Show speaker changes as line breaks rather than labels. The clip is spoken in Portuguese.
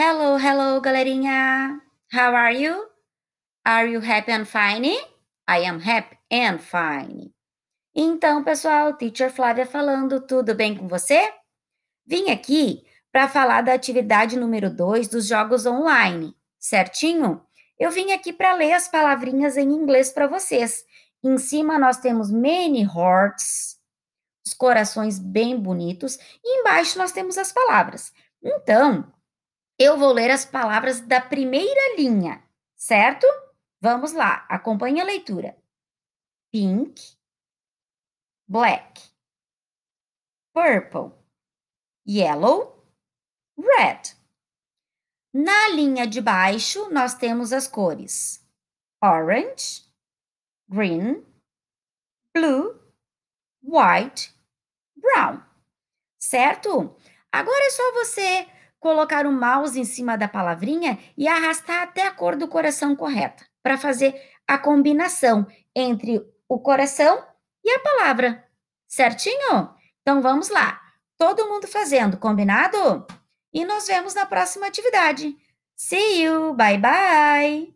Hello, hello, galerinha! How are you? Are you happy and fine? I am happy and fine. Então, pessoal, Teacher Flávia falando, tudo bem com você? Vim aqui para falar da atividade número 2 dos jogos online, certinho? Eu vim aqui para ler as palavrinhas em inglês para vocês. Em cima nós temos many hearts, os corações bem bonitos, e embaixo nós temos as palavras. Então, eu vou ler as palavras da primeira linha, certo? Vamos lá, acompanhe a leitura. Pink, black, purple, yellow, red. Na linha de baixo, nós temos as cores orange, green, blue, white, brown. Certo? Agora é só você colocar o mouse em cima da palavrinha e arrastar até a cor do coração correta, para fazer a combinação entre o coração e a palavra. Certinho? Então vamos lá. Todo mundo fazendo, combinado? E nos vemos na próxima atividade. See you, bye bye!